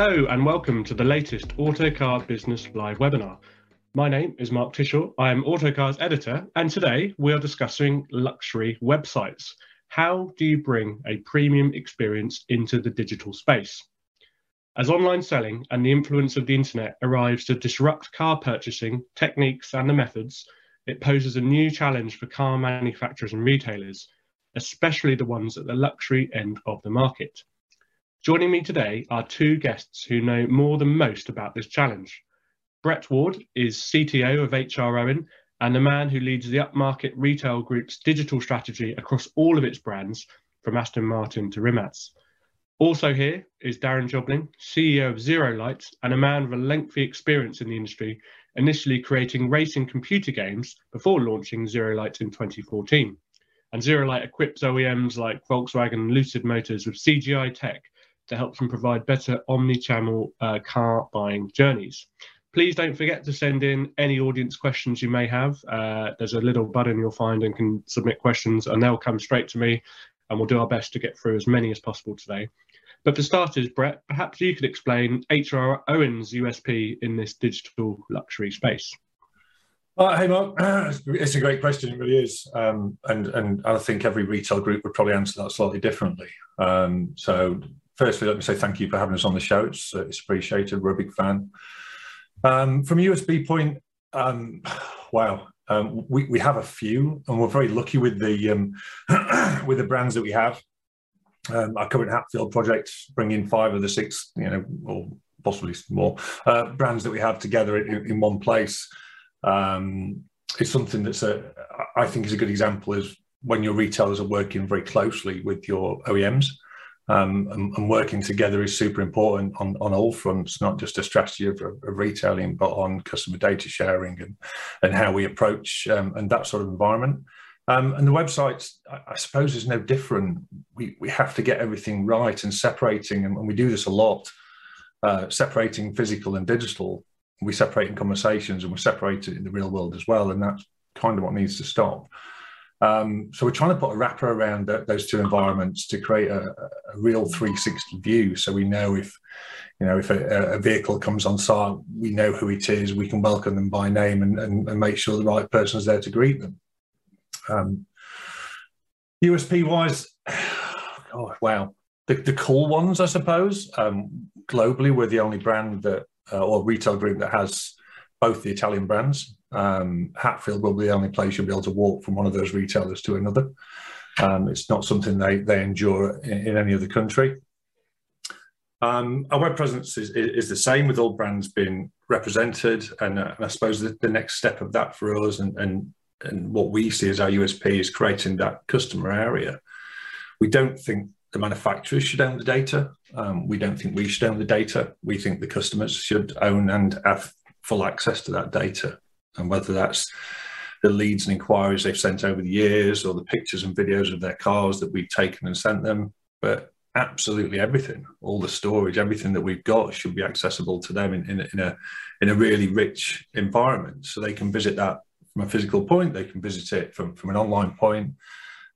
Hello and welcome to the latest Autocar Business Live webinar. My name is Mark Tisshaw. I am Autocar's editor, and today we are discussing luxury websites. How do you bring a premium experience into the digital space? As online selling and the influence of the internet arrives to disrupt car purchasing techniques and the methods, it poses a new challenge for car manufacturers and retailers, especially the ones at the luxury end of the market. Joining me today are two guests who know more than most about this challenge. Brett Ward is CTO of HR Owen and the man who leads the upmarket retail group's digital strategy across all of its brands, from Aston Martin to Rimac. Also here is Darren Jobling, CEO of ZeroLight and a man with a lengthy experience in the industry, initially creating racing computer games before launching ZeroLight in 2014. And ZeroLight equips OEMs like Volkswagen and Lucid Motors with CGI tech to help them provide better omni-channel uh, car buying journeys. Please don't forget to send in any audience questions you may have. Uh, there's a little button you'll find and can submit questions, and they'll come straight to me, and we'll do our best to get through as many as possible today. But for starters, Brett, perhaps you could explain HR Owen's USP in this digital luxury space. Uh, hey, Mark. It's a great question. It really is. Um, and, and I think every retail group would probably answer that slightly differently. Um, so, firstly, let me say thank you for having us on the show. It's, uh, it's appreciated. We're a big fan. Um, from USP point, um, wow, um, we, we have a few, and we're very lucky with the um, with the brands that we have. Um, our current Hatfield project, bringing five of the six, you know, or possibly more uh, brands that we have together in, in one place, um, is something that's a I think is a good example. Is when your retailers are working very closely with your OEMs um, and, and, working together is super important on, on all fronts, not just a strategy of, of retailing, but on customer data sharing and, and how we approach um, and that sort of environment. Um, and the websites, I, I suppose, is no different. We, we have to get everything right and separating, and, and we do this a lot, uh, separating physical and digital. We separate in conversations and we're separated in the real world as well. And that's kind of what needs to stop. Um, so we're trying to put a wrapper around those two environments to create a, a, real 360 view. So we know if, you know, if a, a, vehicle comes on site, we know who it is. We can welcome them by name and, and, and make sure the right person is there to greet them. Um, USP wise, oh, wow, the, the cool ones, I suppose. Um, globally, we're the only brand that uh, or retail group that has both the Italian brands um, Hatfield will be the only place you'll be able to walk from one of those retailers to another. Um, it's not something they, they endure in, in any other country. Um, our web presence is, is, the same with all brands being represented. And, uh, and I suppose the, the, next step of that for us and, and, and what we see as our USP is creating that customer area. We don't think the manufacturers should own the data. Um, we don't think we should own the data. We think the customers should own and have full access to that data and whether that's the leads and inquiries they've sent over the years or the pictures and videos of their cars that we've taken and sent them. But absolutely everything, all the storage, everything that we've got should be accessible to them in, in, in, a, in a really rich environment. So they can visit that from a physical point, they can visit it from, from an online.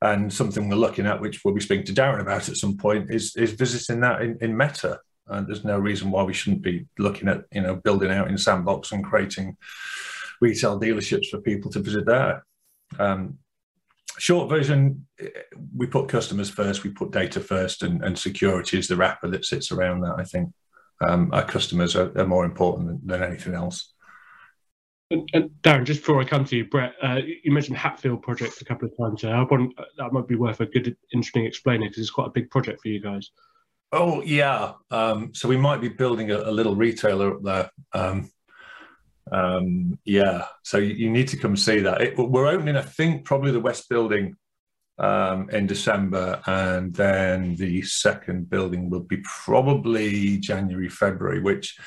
And something we're looking at, which we'll be speaking to Darren about at some point, is, is visiting that in, in Meta. And there's no reason why we shouldn't be looking at, you know, building out in Sandbox and creating retail dealerships for people to visit there. Um, short version, we put customers first, we put data first, and, and security is the wrapper that sits around that. I think um, our customers are, are more important than, than, anything else. And, and, Darren, just before I come to you, Brett, uh, you mentioned Hatfield project a couple of times there. I want that might be worth a good, interesting explaining because it's quite a big project for you guys. Oh yeah, um, so we might be building a, a little retailer up there. Um, um, yeah, so you, you, need to come see that. It, we're opening, I think, probably the West Building um, in December, and then the second building will be probably January, February, which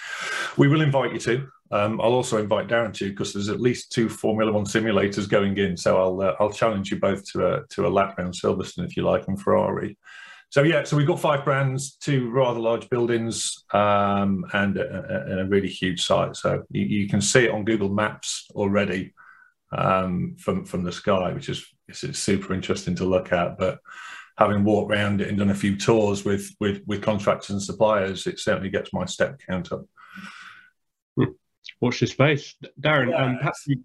we will invite you to. Um, I'll also invite Darren to because there's at least two Formula One simulators going in. So I'll uh, I'll challenge you both to a to a lap round Silverstone if you like and Ferrari. So yeah, so we've got five brands, two rather large buildings, um, and, a, and, a, really huge site. So you, you, can see it on Google Maps already um, from from the sky, which is it's super interesting to look at. But having walked around it and done a few tours with with with contractors and suppliers, it certainly gets my step count up. Hmm. Watch this space, Darren. Yeah, um, perhaps you...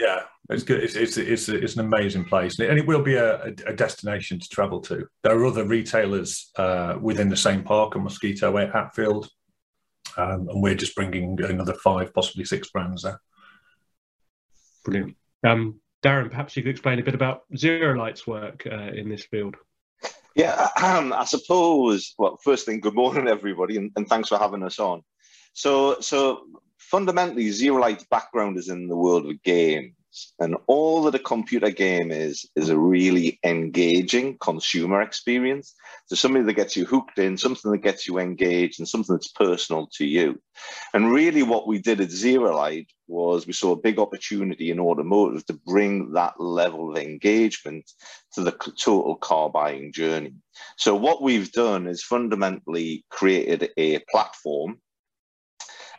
yeah, it's good. It's, it's it's it's an amazing place, and it will be a, a destination to travel to. There are other retailers uh, within the same park, a Mosquito at Hatfield, um, and we're just bringing another five, possibly six brands there. Brilliant. Um, Darren, perhaps you could explain a bit about ZeroLight's work uh, in this field. Yeah, um, I suppose. Well, first thing, good morning, everybody, and, and thanks for having us on. So, so fundamentally, ZeroLight's background is in the world of games. And all that a computer game is, is a really engaging consumer experience. So something that gets you hooked in, something that gets you engaged, and something that's personal to you. And really what we did at ZeroLight was we saw a big opportunity in automotive to bring that level of engagement to the total car buying journey. So what we've done is fundamentally created a platform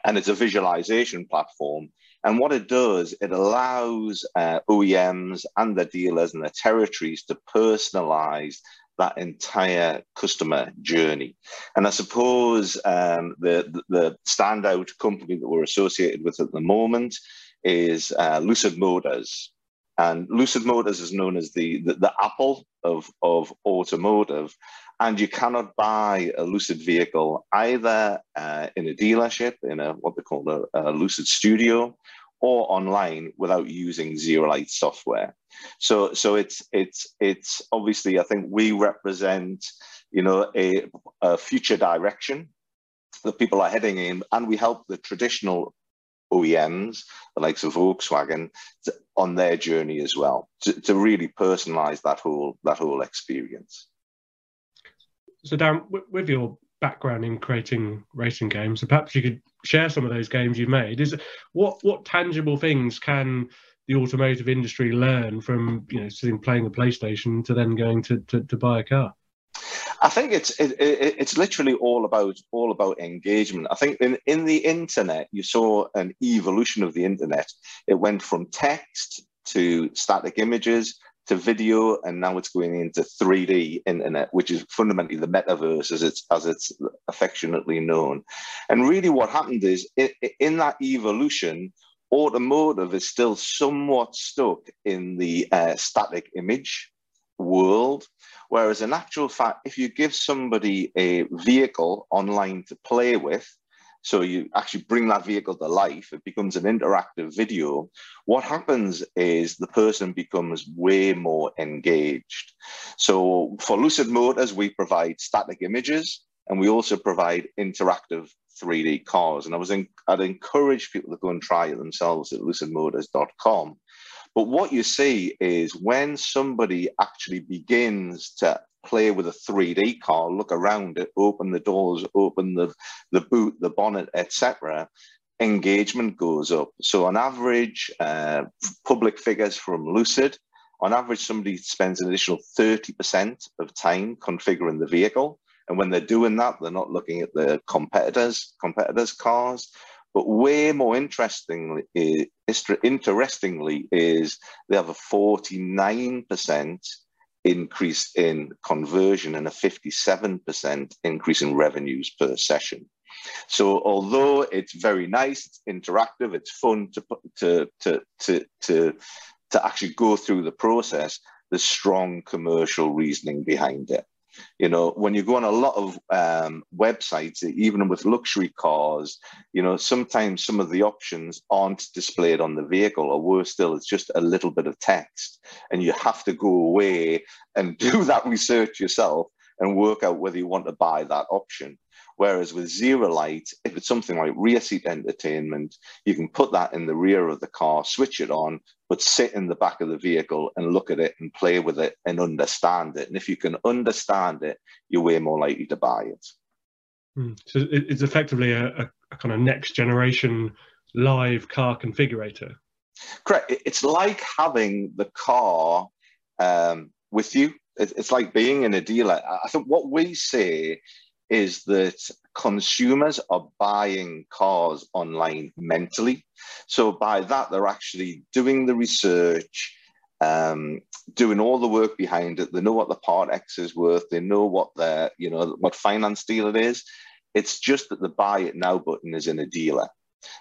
and it's a visualization platform. And what it does, it allows uh, OEMs and the dealers and the territories to personalize that entire customer journey. And I suppose um, the, the standout company that we're associated with at the moment is uh, Lucid Motors. And Lucid Motors is known as the, the, the Apple of, of automotive. And you cannot buy a Lucid vehicle either uh, in a dealership, in a what they call a, a Lucid Studio, or online without using ZeroLight software. So, so it's it's it's obviously I think we represent you know a, a future direction that people are heading in, and we help the traditional OEMs, the likes of Volkswagen, to, on their journey as well, to, to really personalize that whole that whole experience. So, Darren, with your background in creating racing games, so perhaps you could share some of those games you've made. Is what what tangible things can the automotive industry learn from you know sitting playing a PlayStation to then going to, to, to buy a car? I think it's it, it, it's literally all about all about engagement. I think in, in the internet you saw an evolution of the internet. It went from text to static images to video, and now it's going into 3D internet, which is fundamentally the metaverse as it's as it's affectionately known. And really, what happened is it, in that evolution, automotive is still somewhat stuck in the uh, static image world. Whereas in actual fact, if you give somebody a vehicle online to play with, so you actually bring that vehicle to life, it becomes an interactive video. What happens is the person becomes way more engaged. So for Lucid Motors, we provide static images and we also provide interactive 3D cars. And I was in, I'd encourage people to go and try it themselves at lucidmotors.com. But what you see is when somebody actually begins to play with a 3D car, look around it, open the doors, open the, the boot, the bonnet, etc., engagement goes up. So on average, uh, public figures from Lucid, on average, somebody spends an additional 30% of time configuring the vehicle. And when they're doing that, they're not looking at the competitors, competitors' cars. But way more interestingly, interestingly is they have a 49% increase in conversion and a 57% increase in revenues per session. So although it's very nice, it's interactive, it's fun to to to to to, to actually go through the process, there's strong commercial reasoning behind it. You know, when you go on a lot of um, websites, even with luxury cars, you know, sometimes some of the options aren't displayed on the vehicle, or worse still, it's just a little bit of text. And you have to go away and do that research yourself and work out whether you want to buy that option. Whereas with ZeroLight, if it's something like rear seat entertainment, you can put that in the rear of the car, switch it on, but sit in the back of the vehicle and look at it and play with it and understand it. And if you can understand it, you're way more likely to buy it. Mm. So it's effectively a, a, a kind of next generation live car configurator. Correct. It's like having the car um, with you. It's like being in a dealer. I think what we say is that consumers are buying cars online mentally. So by that, they're actually doing the research, um, doing all the work behind it. They know what the part X is worth. They know what their, you know, what finance deal it is. It's just that the buy it now button is in a dealer.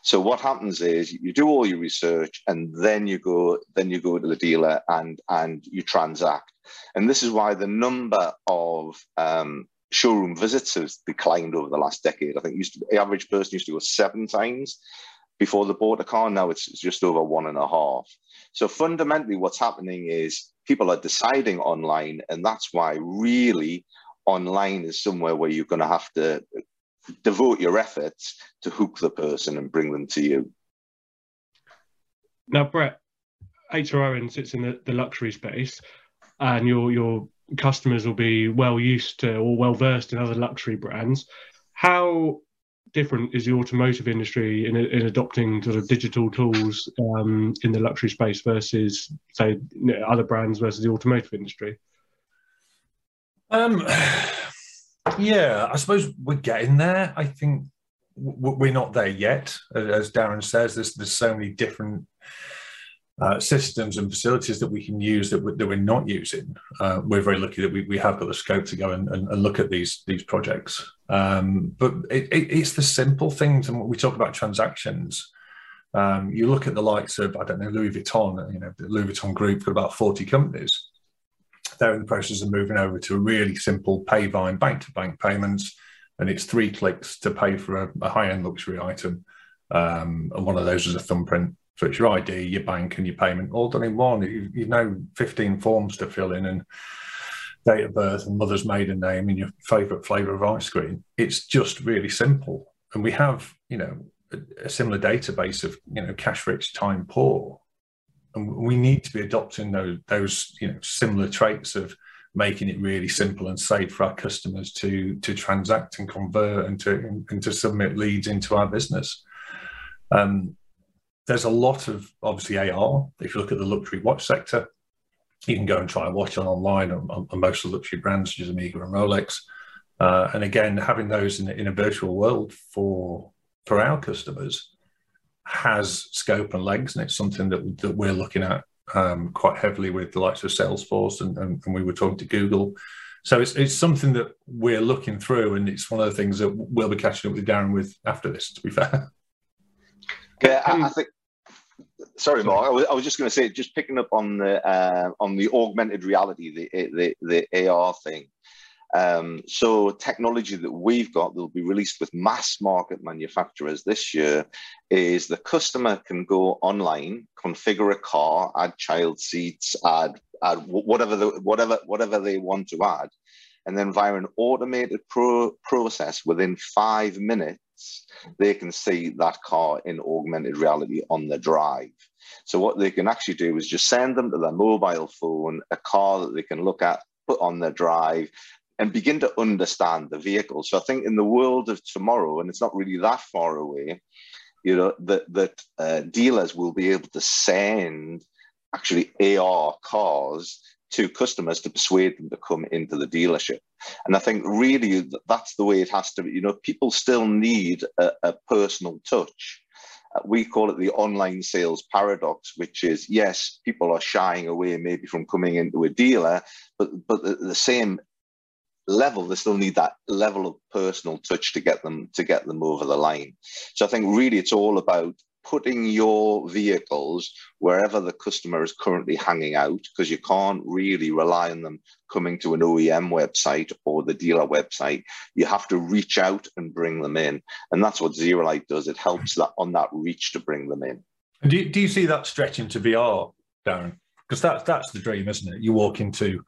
So what happens is you do all your research and then you go then you go to the dealer and and you transact. And this is why the number of um, showroom visits has declined over the last decade. I think used to, the average person used to go seven times before they bought a car. Now it's, it's just over one and a half. So fundamentally, what's happening is people are deciding online, and that's why really online is somewhere where you're going to have to devote your efforts to hook the person and bring them to you. Now, Brett, H.R. Owen sits in the, the luxury space, and your your customers will be well used to or well versed in other luxury brands. How different is the automotive industry in, in adopting sort of digital tools um, in the luxury space versus, say, other brands versus the automotive industry? Um, yeah, I suppose we're getting there. I think we're not there yet, as Darren says. There's there's so many different uh, systems and facilities that we can use that, we, that we're not using. Uh, we're very lucky that we, we have got the scope to go and, and, and look at these these projects. Um, but it, it, it's the simple things, and we talk about transactions, um, you look at the likes of I don't know Louis Vuitton. You know, the Louis Vuitton group got about forty companies. They're in the process of moving over to a really simple Payvyne bank to bank payments, and it's three clicks to pay for a, a high end luxury item. Um, and one of those is a thumbprint so it's your ID, your bank, and your payment all done in one. You, you know, 15 forms to fill in and date of birth and mother's maiden name and your favourite flavour of ice cream. It's just really simple. And we have, you know, a, a similar database of, you know, cash rich, time poor. And we need to be adopting those, those, you know, similar traits of making it really simple and safe for our customers to to transact and convert and to and to submit leads into our business. Um, there's a lot of obviously AR. If you look at the luxury watch sector, you can go and try a watch on online on, on most of the luxury brands such as Omega and Rolex. Uh, and again, having those in, in, a virtual world for for our customers has scope and legs, and it's something that, that we're looking at um, quite heavily with the likes of Salesforce, and, and, and, we were talking to Google. So it's, it's something that we're looking through, and it's one of the things that we'll be catching up with Darren with after this. To be fair. Yeah, I, I think Sorry, Mark. I was, I was just going to say, just picking up on the uh, on the augmented reality, the the, the AR thing. Um, so technology that we've got that will be released with mass market manufacturers this year is the customer can go online, configure a car, add child seats, add add whatever the, whatever whatever they want to add, and then via an automated pro process within five minutes they can see that car in augmented reality on the drive. So what they can actually do is just send them to their mobile phone a car that they can look at, put on their drive, and begin to understand the vehicle. So I think in the world of tomorrow, and it's not really that far away, you know, that that uh, dealers will be able to send actually AR cars to customers to persuade them to come into the dealership. And I think really that's the way it has to be. You know, people still need a, a personal touch. Uh, we call it the online sales paradox, which is yes, people are shying away maybe from coming into a dealer, but but the, the same level they still need that level of personal touch to get them to get them over the line so i think really it's all about putting your vehicles wherever the customer is currently hanging out because you can't really rely on them coming to an OEM website or the dealer website. You have to reach out and bring them in. And that's what ZeroLight does. It helps that on that reach to bring them in. Do you, do you see that stretching to VR, Darren? Because that's that's the dream, isn't it? You walk into,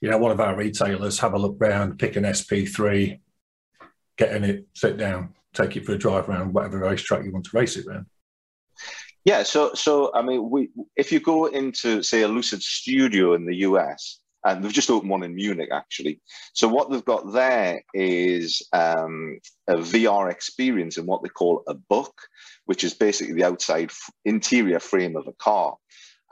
you know, one of our retailers, have a look round, pick an SP3, get in it, sit down, take it for a drive around whatever racetrack you want to race it around. Yeah, so so I mean, we if you go into say a Lucid Studio in the US, and they've just opened one in Munich actually. So what they've got there is um, a VR experience in what they call a buck, which is basically the outside interior frame of a car.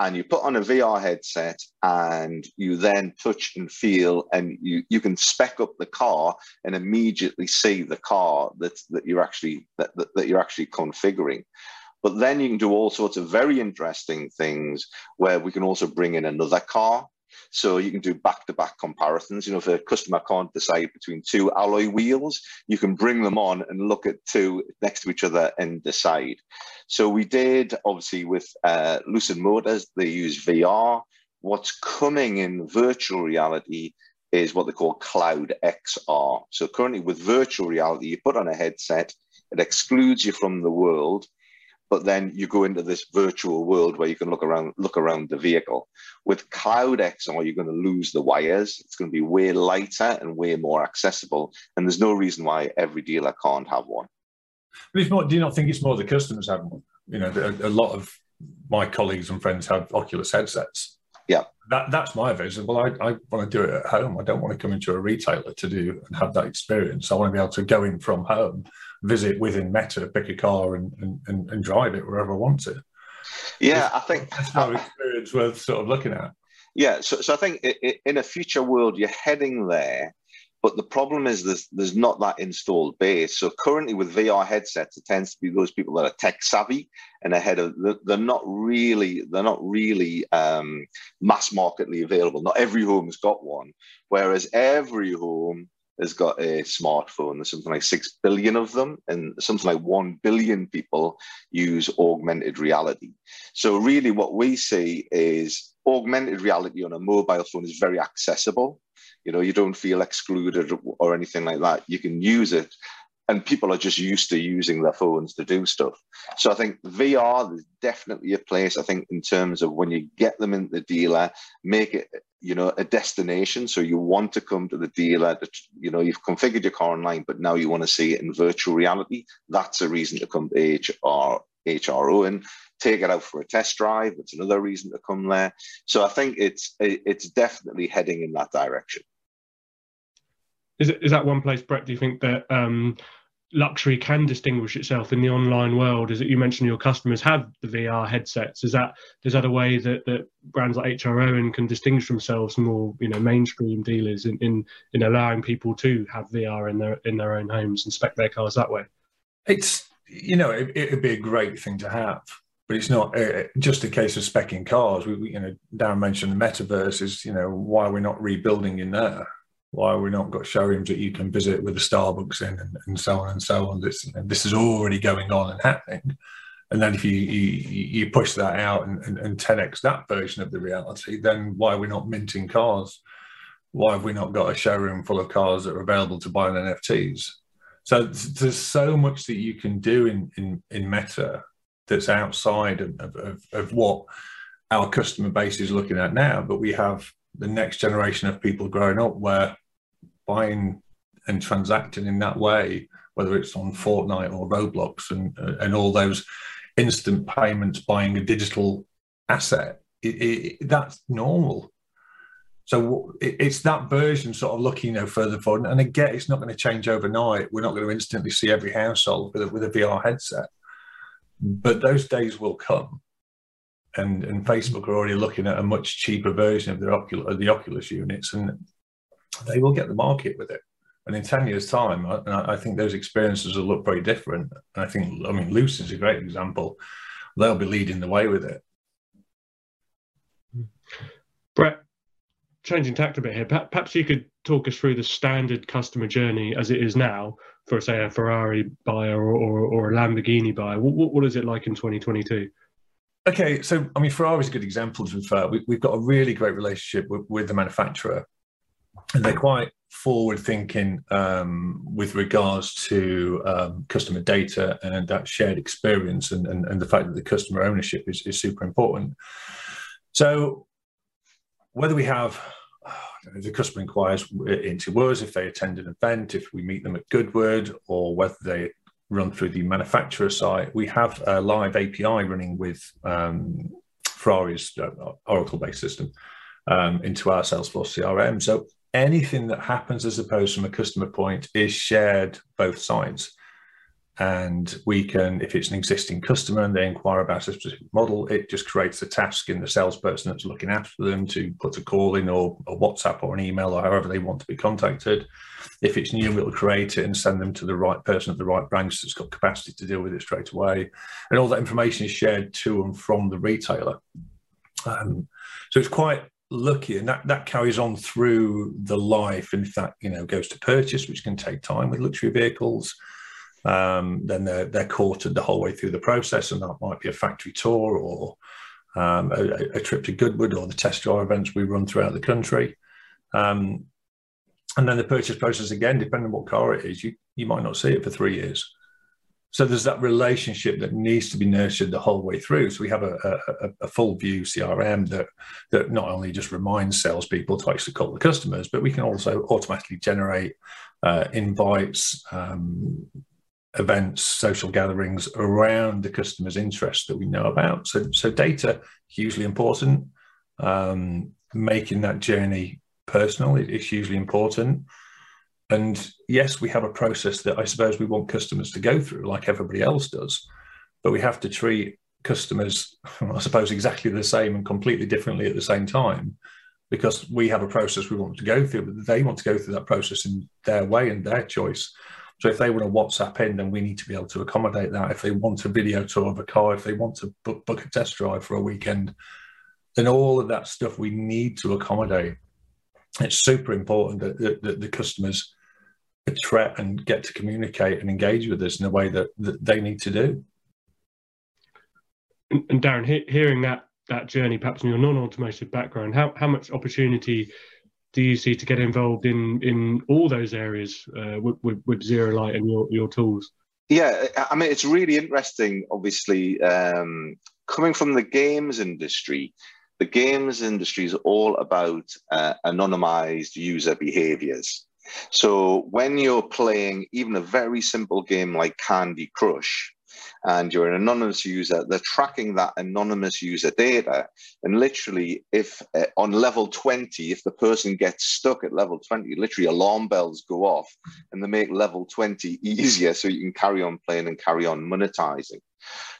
And you put on a VR headset and you then touch and feel and you, you can spec up the car and immediately see the car that, that you're actually that, that, that you're actually configuring. But then you can do all sorts of very interesting things where we can also bring in another car. So you can do back-to-back comparisons. You know, if a customer can't decide between two alloy wheels, you can bring them on and look at two next to each other and decide. So we did, obviously, with uh, Lucid Motors, they use VR. What's coming in virtual reality is what they call cloud XR. So currently with virtual reality, you put on a headset, it excludes you from the world, but then you go into this virtual world where you can look around look around the vehicle. With Cloud XR, you're going to lose the wires. It's going to be way lighter and way more accessible. And there's no reason why every dealer can't have one. But more, do you not think it's more the customers have one? You know, a, a lot of my colleagues and friends have Oculus headsets. Yeah. That, that's my vision. Well, I, I want to do it at home. I don't want to come into a retailer to do and have that experience. I want to be able to go in from home visit within Meta, pick a car and, and, and, drive it wherever I want to. Yeah, it's, I think that's my experience worth sort of looking at. Yeah, so, so I think in a future world, you're heading there, but the problem is there's, there's not that installed base. So currently with VR headsets, it tends to be those people that are tech savvy and ahead of, they're not really, they're not really um, mass marketly available. Not every home's got one, whereas every home has got a smartphone. There's something like 6 billion of them, and something like 1 billion people use augmented reality. So, really, what we see is augmented reality on a mobile phone is very accessible. You know, you don't feel excluded or anything like that. You can use it and people are just used to using their phones to do stuff. So I think VR is definitely a place. I think in terms of when you get them in the dealer, make it you know a destination. So you want to come to the dealer. That you know you've configured your car online, but now you want to see it in virtual reality. That's a reason to come to HR HRO and take it out for a test drive. It's another reason to come there. So I think it's it's definitely heading in that direction. Is it is that one place, Brett? Do you think that um, luxury can distinguish itself in the online world is that you mentioned your customers have the VR headsets. Is that is that a way that, that brands like HR Owen can distinguish themselves more you know mainstream dealers in, in in allowing people to have VR in their in their own homes and spec their cars that way? It's you know it would be a great thing to have. But it's not uh, just a case of specking cars. We, we, you know, Darren mentioned the metaverse is, you know, why we're not rebuilding in there why we not got showrooms that you can visit with a Starbucks in and, and so on and so on. This this is already going on and happening. And then if you you, you push that out and, and, and 10x that version of the reality, then why are we not minting cars? Why have we not got a showroom full of cars that are available to buy on NFTs? So there's so much that you can do in in, in Meta that's outside of, of, of what our customer base is looking at now. But we have the next generation of people growing up where buying and transacting in that way, whether it's on Fortnite or Roblox and uh, and all those instant payments, buying a digital asset, it, it, that's normal. So it, it's that version sort of looking know further forward. And again, it's not going to change overnight. We're not going to instantly see every household with a, with a VR headset, but those days will come and, and Facebook are already looking at a much cheaper version of, their Ocul- of the Oculus units, and they will get the market with it. And in 10 years' time, I, I, think those experiences will look very different. And I think, I mean, Lucid is a great example. They'll be leading the way with it. Brett, changing tact a bit here, perhaps you could talk us through the standard customer journey as it is now for, say, a Ferrari buyer or, or, or a Lamborghini buyer. What, what is it like in 2022? Okay, so I mean, Ferrari is a good example. To be fair, we, have got a really great relationship with, with, the manufacturer, and they're quite forward-thinking um, with regards to um, customer data and that shared experience, and, and, and, the fact that the customer ownership is, is super important. So, whether we have the customer inquires into us, if they attend an event, if we meet them at Goodwood, or whether they run through the manufacturer site. We have a live API running with um, Ferrari's uh, Oracle-based system um, into our Salesforce CRM. So anything that happens as opposed from a customer point is shared both sides. and we can, if it's an existing customer and they inquire about a specific model, it just creates a task in the salesperson that's looking after them to put a call in or a WhatsApp or an email or however they want to be contacted. If it's new, we'll create it and send them to the right person at the right branch that's got capacity to deal with it straight away. And all that information is shared to and from the retailer. Um, so it's quite lucky and that, that carries on through the life. And if that, you know, goes to purchase, which can take time with luxury vehicles, um, then they're, they're courted the whole way through the process, and that might be a factory tour or um, a, a, trip to Goodwood or the test drive events we run throughout the country. Um, and then the purchase process again, depending on what car it is, you, you might not see it for three years. So there's that relationship that needs to be nurtured the whole way through. So we have a, a, a, full view CRM that that not only just reminds salespeople to actually call the customers, but we can also automatically generate uh, invites, um, events, social gatherings around the customer's interests that we know about. So, so data hugely important. Um, making that journey personal it's hugely important. And yes, we have a process that I suppose we want customers to go through, like everybody else does, but we have to treat customers, I suppose, exactly the same and completely differently at the same time, because we have a process we want to go through, but they want to go through that process in their way and their choice. So if they want to WhatsApp in, then we need to be able to accommodate that. If they want a video tour of a car, if they want to book a test drive for a weekend, then all of that stuff we need to accommodate. It's super important that, that, that the customers attract and get to communicate and engage with us in a way that, that they need to do. And, and Darren, he, hearing that that journey, perhaps in your non-automotive background, how, how much opportunity do you see to get involved in in all those areas uh, with, with, with ZeroLight and your, your tools? Yeah, I mean, it's really interesting, obviously, um, coming from the games industry. The games industry is all about uh, anonymized user behaviors. So when you're playing even a very simple game like Candy Crush, and you're an anonymous user, they're tracking that anonymous user data. And literally, if uh, on level 20, if the person gets stuck at level 20, literally alarm bells go off and they make level 20 easier so you can carry on playing and carry on monetizing.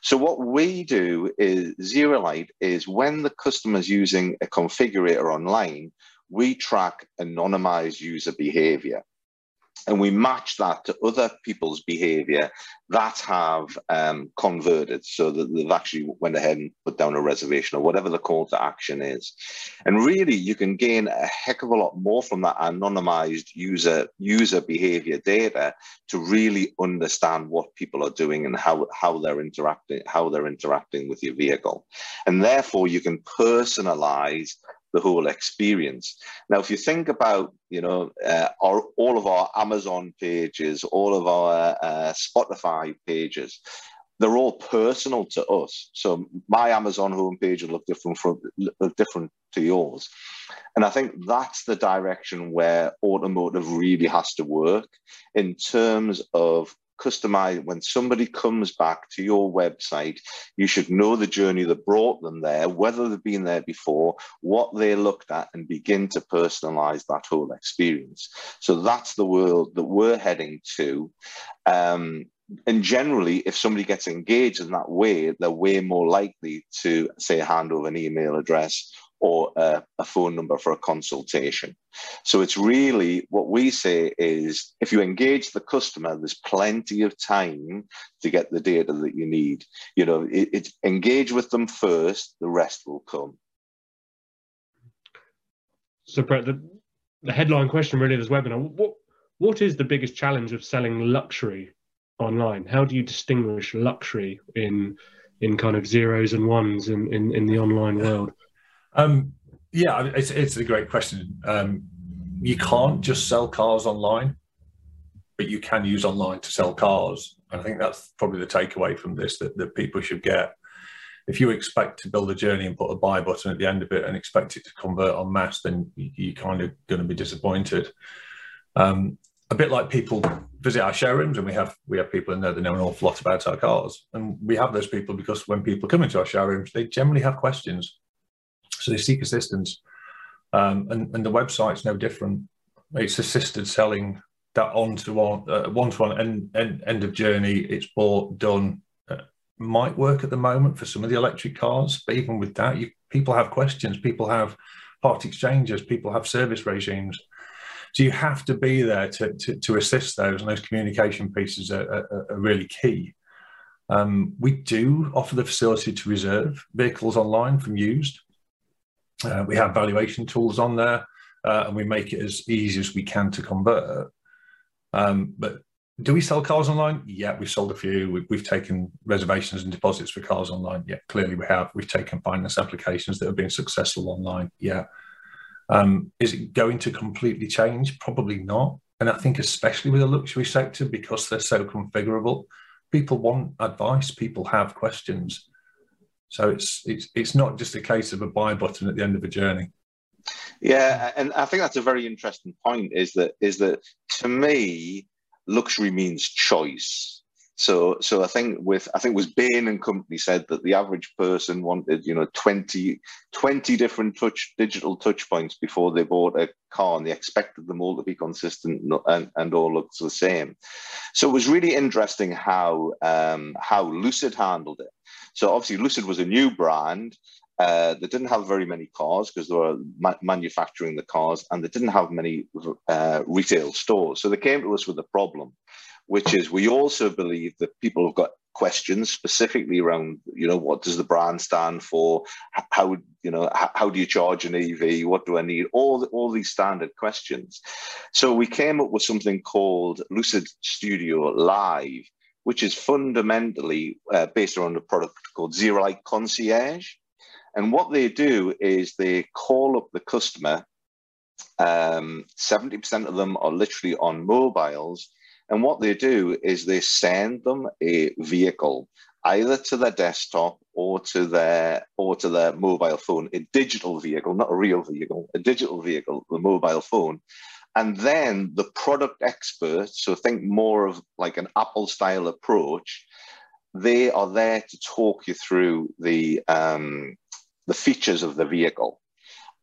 So what we do is ZeroLight is when the customer's using a configurator online, we track anonymized user behavior and we match that to other people's behavior that have um, converted. So that they've actually went ahead and put down a reservation or whatever the call to action is. And really you can gain a heck of a lot more from that anonymized user user behavior data to really understand what people are doing and how how they're interacting how they're interacting with your vehicle. And therefore you can personalize the whole experience. Now, if you think about, you know, uh, our, all of our Amazon pages, all of our uh, Spotify pages, they're all personal to us. So my Amazon homepage will look different from look different to yours. And I think that's the direction where automotive really has to work in terms of customize when somebody comes back to your website you should know the journey that brought them there whether they've been there before what they looked at and begin to personalize that whole experience. So that's the world that we're heading to. Um, and generally, if somebody gets engaged in that way, they're way more likely to say hand over an email address or a, a, phone number for a consultation. So it's really what we say is if you engage the customer, there's plenty of time to get the data that you need. You know, it, engage with them first, the rest will come. So Brett, the, the headline question really of this webinar, what what is the biggest challenge of selling luxury online? How do you distinguish luxury in in kind of zeros and ones in, in, in the online world? Um, yeah, it's, it's a great question. Um, you can't just sell cars online, but you can use online to sell cars. And I think that's probably the takeaway from this that, that people should get. If you expect to build a journey and put a buy button at the end of it and expect it to convert en masse, then you, are kind of going to be disappointed. Um, a bit like people visit our showrooms and we have we have people in there that know an awful lot about our cars and we have those people because when people come into our showrooms they generally have questions so they seek assistance. Um, and, and the website's no different. It's assisted selling that on to one one to one end, end, end of journey. It's bought done. Uh, might work at the moment for some of the electric cars, but even with that, you, people have questions. People have part exchanges. People have service regimes. So you have to be there to, to, to assist those, and those communication pieces are, are, are really key. Um, we do offer the facility to reserve vehicles online from used. Uh, we have valuation tools on there, uh, and we make it as easy as we can to convert. Um, but do we sell cars online? Yeah, we've sold a few. We, have taken reservations and deposits for cars online. Yeah, clearly we have. We've taken finance applications that have been successful online. Yeah. Um, is it going to completely change? Probably not. And I think especially with the luxury sector, because they're so configurable, people want advice. People have questions. So it's it's it's not just a case of a buy button at the end of a journey. Yeah, and I think that's a very interesting point. Is that is that to me, luxury means choice. So, so I think with I think it was Bain and Company said that the average person wanted you know 20, 20 different touch digital touch points before they bought a car, and they expected them all to be consistent and, and all looks the same. So it was really interesting how um, how Lucid handled it. So obviously Lucid was a new brand, uh, didn't have very many cars because they were ma- manufacturing the cars and they didn't have many uh, retail stores. So they came to us with a problem, which is we also believe that people have got questions specifically around, you know, what does the brand stand for? How, you know, how, how do you charge an EV? What do I need? All, the, all these standard questions. So we came up with something called Lucid Studio Live, which is fundamentally uh, based around a product called ZeroLight Concierge. And what they do is they call up the customer. Um, 70% of them are literally on mobiles. And what they do is they send them a vehicle, either to their desktop or to their or to their mobile phone, a digital vehicle, not a real vehicle, a digital vehicle, the mobile phone. And then the product experts, so think more of like an Apple style approach, they are there to talk you through the um, the features of the vehicle.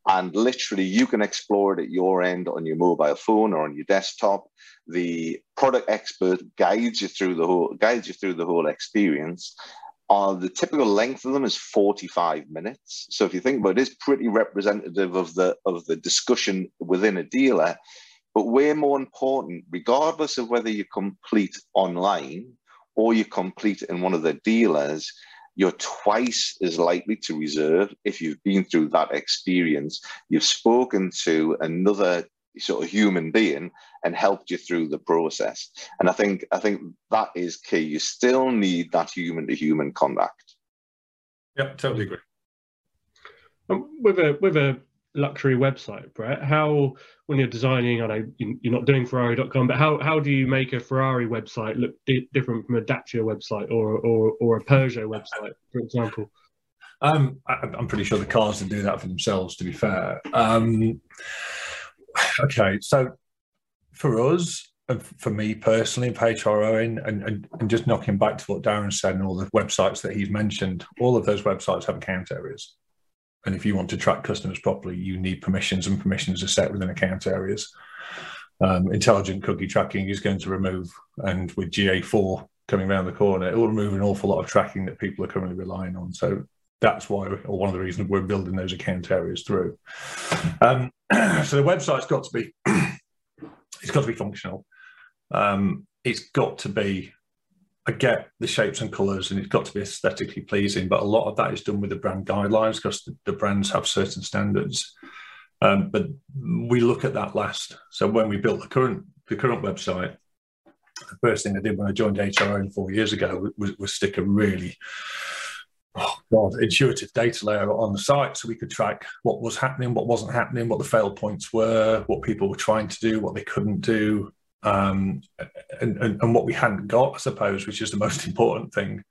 And literally, you can explore it at your end on your mobile phone or on your desktop. The product expert guides you through the whole guides you through the whole experience. Uh, the typical length of them is 45 minutes. So if you think about it, it's pretty representative of the of the discussion within a dealer. But way more important, regardless of whether you complete online or you complete in one of the dealers, you're twice as likely to reserve if you've been through that experience. You've spoken to another sort of human being and helped you through the process. And I think I think that is key. You still need that human to human contact. Yeah, totally agree. Um, with a with a luxury website, Brett, how when you're designing, I know you're not doing Ferrari.com, but how, how do you make a Ferrari website look di- different from a Dacia website or, or, or a Peugeot website, for example? Um, I, am pretty sure the cars can do that for themselves, to be fair. Um, okay, so for us, for me personally, for HRO, and, and, and just knocking back to what Darren said and all the websites that he's mentioned, all of those websites have account areas. And if you want to track customers properly, you need permissions, and permissions are set within account areas. Um, intelligent cookie tracking is going to remove, and with GA4 coming around the corner, it will remove an awful lot of tracking that people are currently relying on. So that's why, or one of the reasons we're building those account areas through. Um, so the website's got to be, it's got to be functional. Um, it's got to be I get the shapes and colours and it's got to be aesthetically pleasing, but a lot of that is done with the brand guidelines because the, the brands have certain standards. Um, but we look at that last. So when we built the current the current website, the first thing I did when I joined HRN four years ago was, was stick a really oh God, intuitive data layer on the site so we could track what was happening, what wasn't happening, what the fail points were, what people were trying to do, what they couldn't do, um, and, and, and, what we hadn't got, I suppose, which is the most important thing.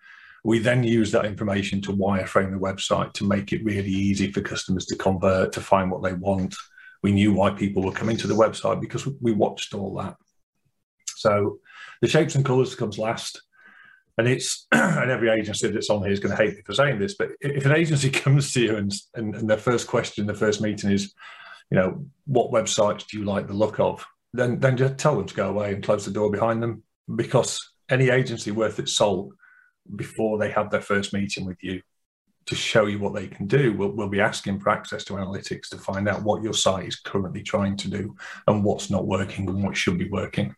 We then use that information to wireframe the website to make it really easy for customers to convert, to find what they want. We knew why people were coming to the website because we watched all that. So the shapes and colors comes last. And it's and every agency that's on here is going to hate me for saying this, but if an agency comes to you and, and, and their first question, the first meeting is, you know, what websites do you like the look of? Then then just tell them to go away and close the door behind them because any agency worth its salt before they have their first meeting with you to show you what they can do will will be asking for access to analytics to find out what your site is currently trying to do and what's not working and what should be working.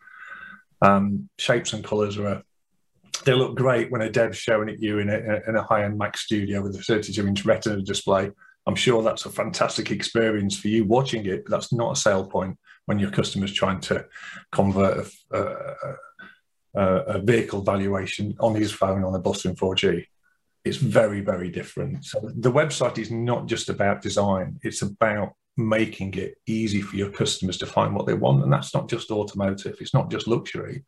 Um, shapes and colors are a, they look great when a dev's showing it you in a, in a high-end mac studio with a 32 inch retina display i'm sure that's a fantastic experience for you watching it but that's not a sale point when your customer's trying to convert a, a, a vehicle valuation on his phone on a bus in 4G. It's very, very different. So the website is not just about design, it's about making it easy for your customers to find what they want. And that's not just automotive, it's not just luxury.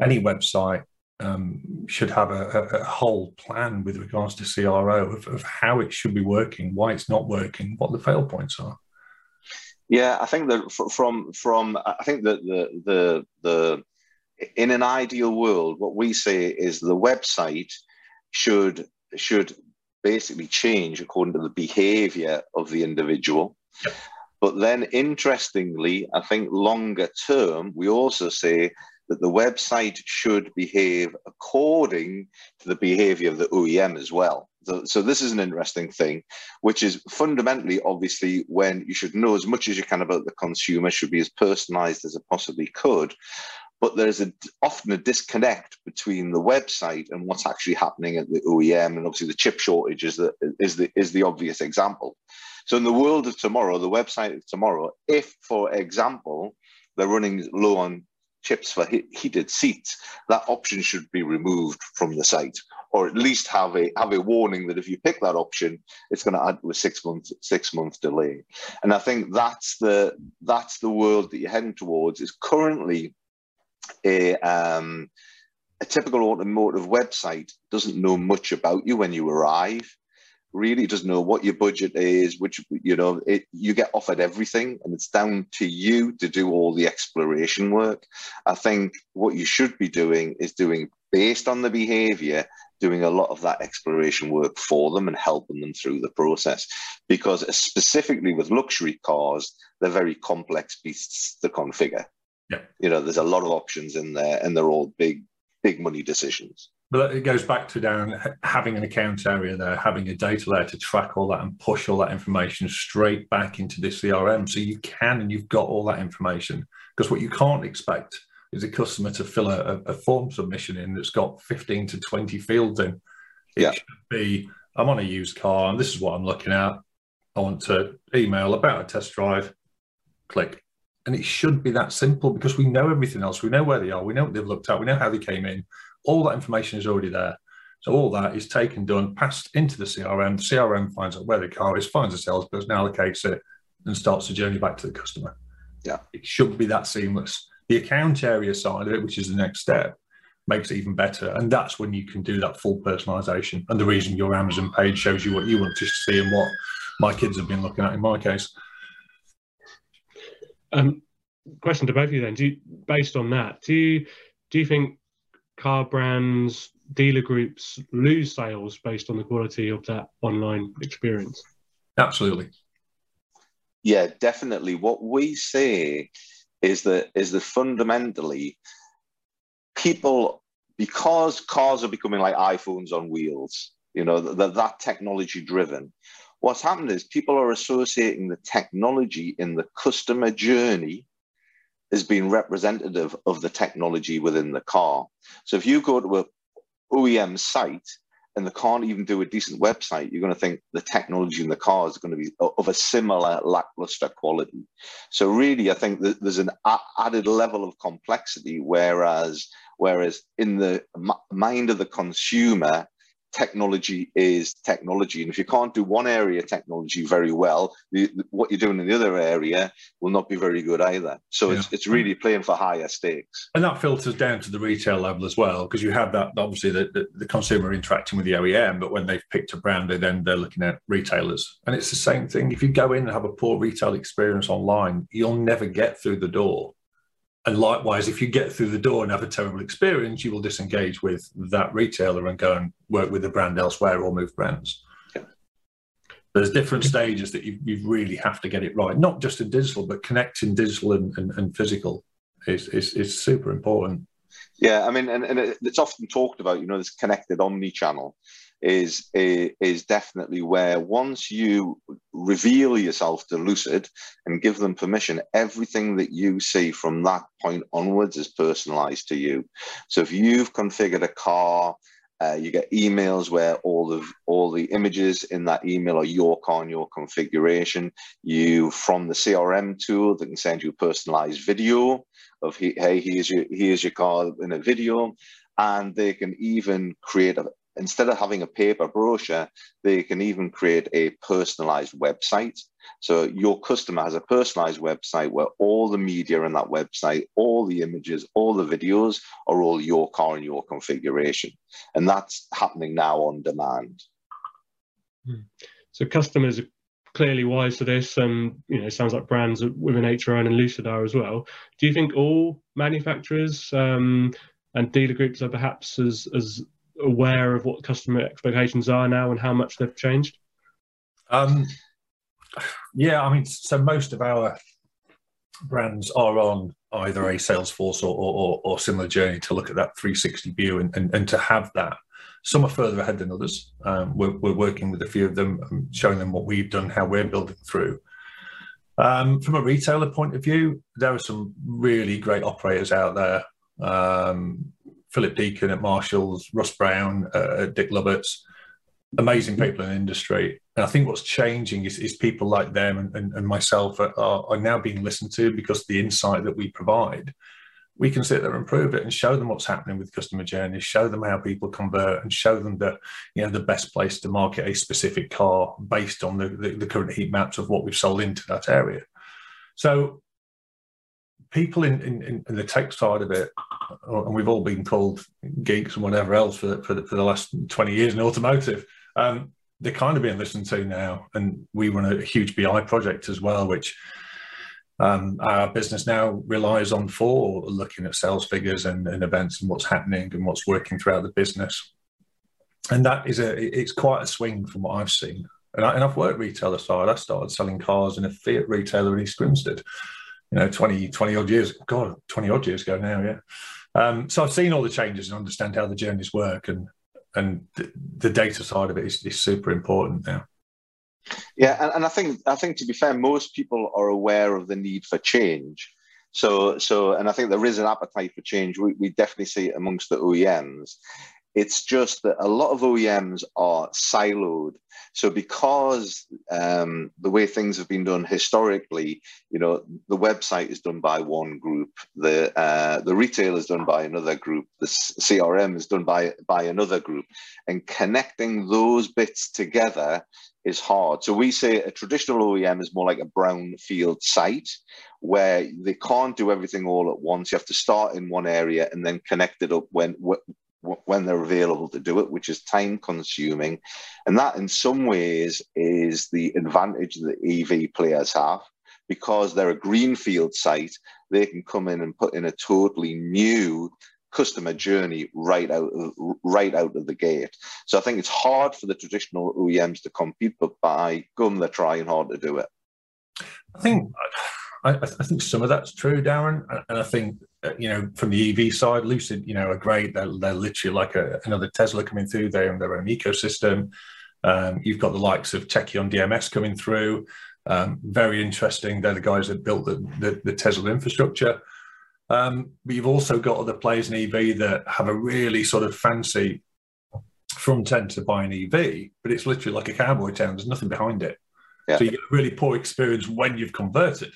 Any website um, should have a, a, whole plan with regards to CRO of, of how it should be working, why it's not working, what the fail points are. Yeah, I think that from from I think that the the the in an ideal world, what we say is the website should should basically change according to the behavior of the individual. But then, interestingly, I think longer term, we also say that the website should behave according to the behavior of the OEM as well. So, so, this is an interesting thing, which is fundamentally, obviously, when you should know as much as you can about the consumer, should be as personalized as it possibly could. But there's a, often a disconnect between the website and what's actually happening at the OEM, and obviously the chip shortage is the is the is the obvious example. So in the world of tomorrow, the website of tomorrow, if, for example, they're running low on chips for heated seats, that option should be removed from the site, or at least have a have a warning that if you pick that option, it's going to add to a six month six month delay. And I think that's the that's the world that you're heading towards. Is currently a um, a typical automotive website doesn't know much about you when you arrive really doesn't know what your budget is, which, you know, it, you get offered everything and it's down to you to do all the exploration work. I think what you should be doing is doing, based on the behavior, doing a lot of that exploration work for them and helping them through the process. Because specifically with luxury cars, they're very complex beasts to configure. Yeah. You know, there's a lot of options in there and they're all big, big money decisions. But it goes back to down having an account area there, having a data layer to track all that and push all that information straight back into the CRM. So you can and you've got all that information. Because what you can't expect is a customer to fill a, a form submission in that's got 15 to 20 fields in. It yeah. should be, I'm on a used car and this is what I'm looking at. I want to email about a test drive, click. And it should be that simple because we know everything else. We know where they are. We know what they've looked at. We know how they came in all that information is already there. So all that is taken, done, passed into the CRM. The CRM finds out where the car is, finds the salesperson, allocates it, and starts the journey back to the customer. Yeah. It should be that seamless. The account area side of it, which is the next step, makes it even better. And that's when you can do that full personalization. And the reason your Amazon page shows you what you want to see and what my kids have been looking at in my case. Um, question to both of you then. Do you, based on that, do you do you think car brands, dealer groups lose sales based on the quality of that online experience? Absolutely. Yeah, definitely. What we say is that is that fundamentally people because cars are becoming like iPhones on wheels, you know, that that technology driven. What's happened is people are associating the technology in the customer journey is being representative of the technology within the car. So if you go to a OEM site and they can't even do a decent website, you're going to think the technology in the car is going to be of a similar lackluster quality. So really, I think that there's an added level of complexity, whereas whereas in the mind of the consumer, technology is technology. And if you can't do one area technology very well, the, what you're doing in the other area will not be very good either. So yeah. it's, it's really playing for higher stakes. And that filters down to the retail level as well, because you have that obviously the, the, the, consumer interacting with the OEM, but when they've picked a brand, they then they're looking at retailers. And it's the same thing. If you go in and have a poor retail experience online, you'll never get through the door and likewise, if you get through the door and have a terrible experience, you will disengage with that retailer and go and work with the brand elsewhere or move brands. there's different stages that you, you really have to get it right, not just in digital, but connecting digital and, and, and physical is, is, is super important. Yeah, I mean, and, and it's often talked about, you know, this connected omni-channel is, is definitely where once you reveal yourself to Lucid and give them permission, everything that you see from that point onwards is personalized to you. So if you've configured a car uh, you get emails where all of all the images in that email are your car and your configuration. You from the CRM tool that can send you a personalized video of hey, here's your here's your car in a video, and they can even create a instead of having a paper brochure, they can even create a personalized website. So your customer has a personalized website where all the media in that website, all the images, all the videos are all your car and your configuration. And that's happening now on demand. Hmm. So customers are clearly wise to this and you know it sounds like brands within HR Owen and Lucid are as well. Do you think all manufacturers um, and dealer groups are perhaps as as aware of what customer expectations are now and how much they've changed? Um, yeah, I mean, so most of our brands are on either a Salesforce or, or, or, similar journey to look at that 360 view and, and, and to have that. Some are further ahead than others. Um, we're, we're, working with a few of them, showing them what we've done, how we're building through. Um, from a retailer point of view, there are some really great operators out there. Um, Philip Deacon at Marshalls, Russ Brown uh, at Dick Lovett's, amazing people in the industry. And I think what's changing is, is people like them and, and, and myself are, are, now being listened to because the insight that we provide, we can sit there and prove it and show them what's happening with customer journeys, show them how people convert and show them that, you know, the best place to market a specific car based on the, the, the current heat maps of what we've sold into that area. So people in, in, in the tech side of it and we've all been called geeks and whatever else for, for, the, for the last 20 years in automotive. Um, they're kind of being listened to now. And we run a huge BI project as well, which um, our business now relies on for looking at sales figures and, and, events and what's happening and what's working throughout the business. And that is a, it's quite a swing from what I've seen. And, I, have worked retailer side. I started selling cars in a Fiat retailer in East Grinstead, you know, 20, 20 odd years, God, 20 odd years ago now, yeah. Um, so I've seen all the changes and understand how the journeys work, and and the, the data side of it is, is super important now. Yeah, and, and I think I think to be fair, most people are aware of the need for change. So so, and I think there is an appetite for change. We, we definitely see it amongst the OEMs. It's just that a lot of OEMs are siloed. So because um, the way things have been done historically, you know, the website is done by one group, the uh, the retail is done by another group, the CRM is done by by another group, and connecting those bits together is hard. So we say a traditional OEM is more like a brownfield site where they can't do everything all at once. You have to start in one area and then connect it up when when they're available to do it, which is time consuming. And that, in some ways, is the advantage that EV players have because they're a greenfield site. They can come in and put in a totally new customer journey right out of, right out of the gate. So I think it's hard for the traditional OEMs to compete, but by gum, they're trying hard to do it. I think I, I think some of that's true, Darren, and I think uh, you know, from the EV side, Lucid, you know, are great. They're, they're literally like a, another Tesla coming through. They own their own ecosystem. Um, you've got the likes of Tekion DMS coming through. Um, very interesting. They're the guys that built the, the, the Tesla infrastructure. Um, but you've also got other players in EV that have a really sort of fancy front end to buy an EV, but it's literally like a cowboy town. There's nothing behind it. Yeah. So you get a really poor experience when you've converted.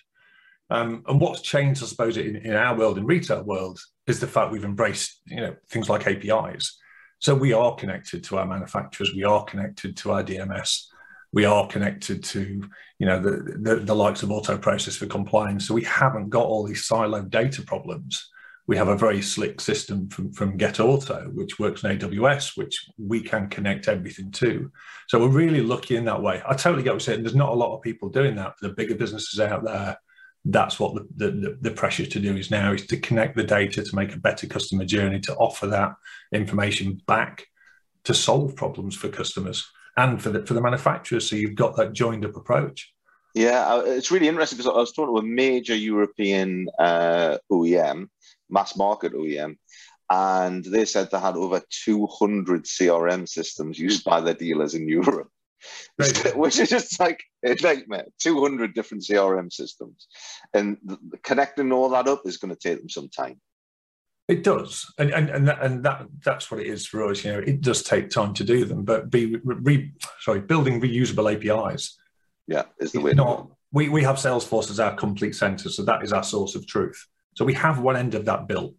Um, and what's changed, I suppose, in, in our world, in retail world, is the fact we've embraced, you know, things like APIs. So we are connected to our manufacturers, we are connected to our DMS, we are connected to, you know, the, the, the likes of auto process for compliance. So we haven't got all these siloed data problems. We have a very slick system from, from Get Auto, which works in AWS, which we can connect everything to. So we're really lucky in that way. I totally get what you're saying. There's not a lot of people doing that. The bigger businesses out there that's what the, the, the, pressure to do is now is to connect the data to make a better customer journey to offer that information back to solve problems for customers and for the for the manufacturers. So you've got that joined up approach. Yeah, it's really interesting because I was talking to a major European uh, OEM, mass market OEM, and they said they had over 200 CRM systems used by their dealers in Europe. Right. Which is just like a nightmare. 200 different CRM systems. And connecting all that up is going to take them some time. It does, and and and that, and that that's what it is for us. You know, it does take time to do them, but be re, sorry, building reusable APIs. Yeah, is the way. Not we we have Salesforce as our complete center, so that is our source of truth. So we have one end of that built.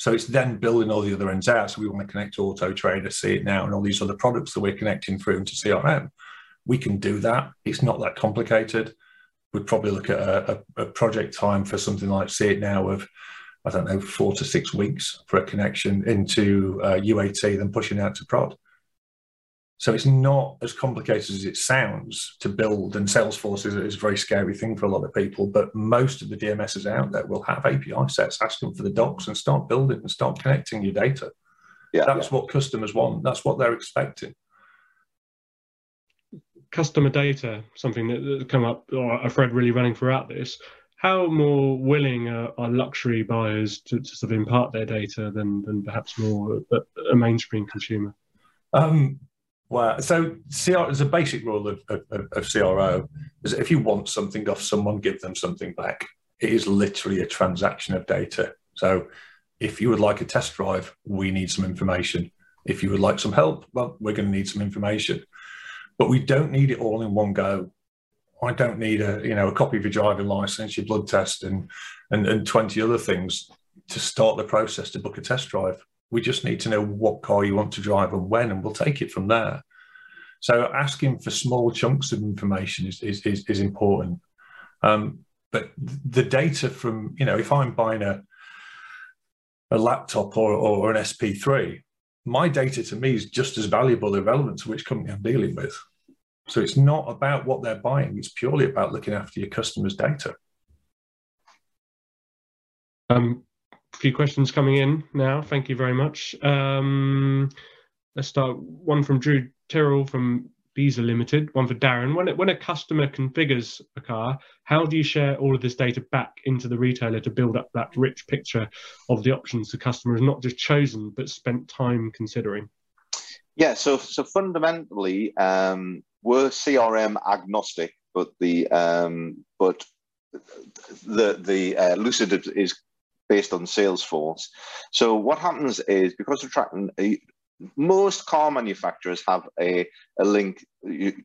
So it's then building all the other ends out. So we want to connect to Auto Trader, See It Now, and all these other products that we're connecting through into CRM. We can do that. It's not that complicated. We'd probably look at a, a, a project time for something like See It Now of I don't know, four to six weeks for a connection into uh, UAT, then pushing out to prod. So it's not as complicated as it sounds to build, and Salesforce is, is, a very scary thing for a lot of people. But most of the DMSs out there will have API sets. Ask them for the docs and start building and start connecting your data. Yeah, that's yeah. what customers want. That's what they're expecting. Customer data, something that come up, or I've read really running throughout this how more willing are, are luxury buyers to, to, sort of impart their data than, than perhaps more a, a mainstream consumer? Um, well, so CR is a basic rule of, of, of CRO is if you want something off someone, give them something back. It is literally a transaction of data. So if you would like a test drive, we need some information. If you would like some help, well, we're going to need some information. But we don't need it all in one go. I don't need a you know a copy of your driving license, your blood test, and and, and twenty other things to start the process to book a test drive. We just need to know what car you want to drive and when, and we'll take it from there. So asking for small chunks of information is is is, is important. Um, but the data from you know if I'm buying a a laptop or, or an SP3, my data to me is just as valuable or relevant to which company I'm dealing with. So it's not about what they're buying, it's purely about looking after your customers' data. Um, few questions coming in now. Thank you very much. Um, let's start one from Drew Tyrrell from Visa Limited, one for Darren. When, it, when a customer configures a car, how do you share all of this data back into the retailer to build up that rich picture of the options the customer has not just chosen but spent time considering? Yeah, so so fundamentally, um, we're CRM agnostic, but the um, but the the uh, Lucid is based on Salesforce. So what happens is because we're tracking most car manufacturers have a, a link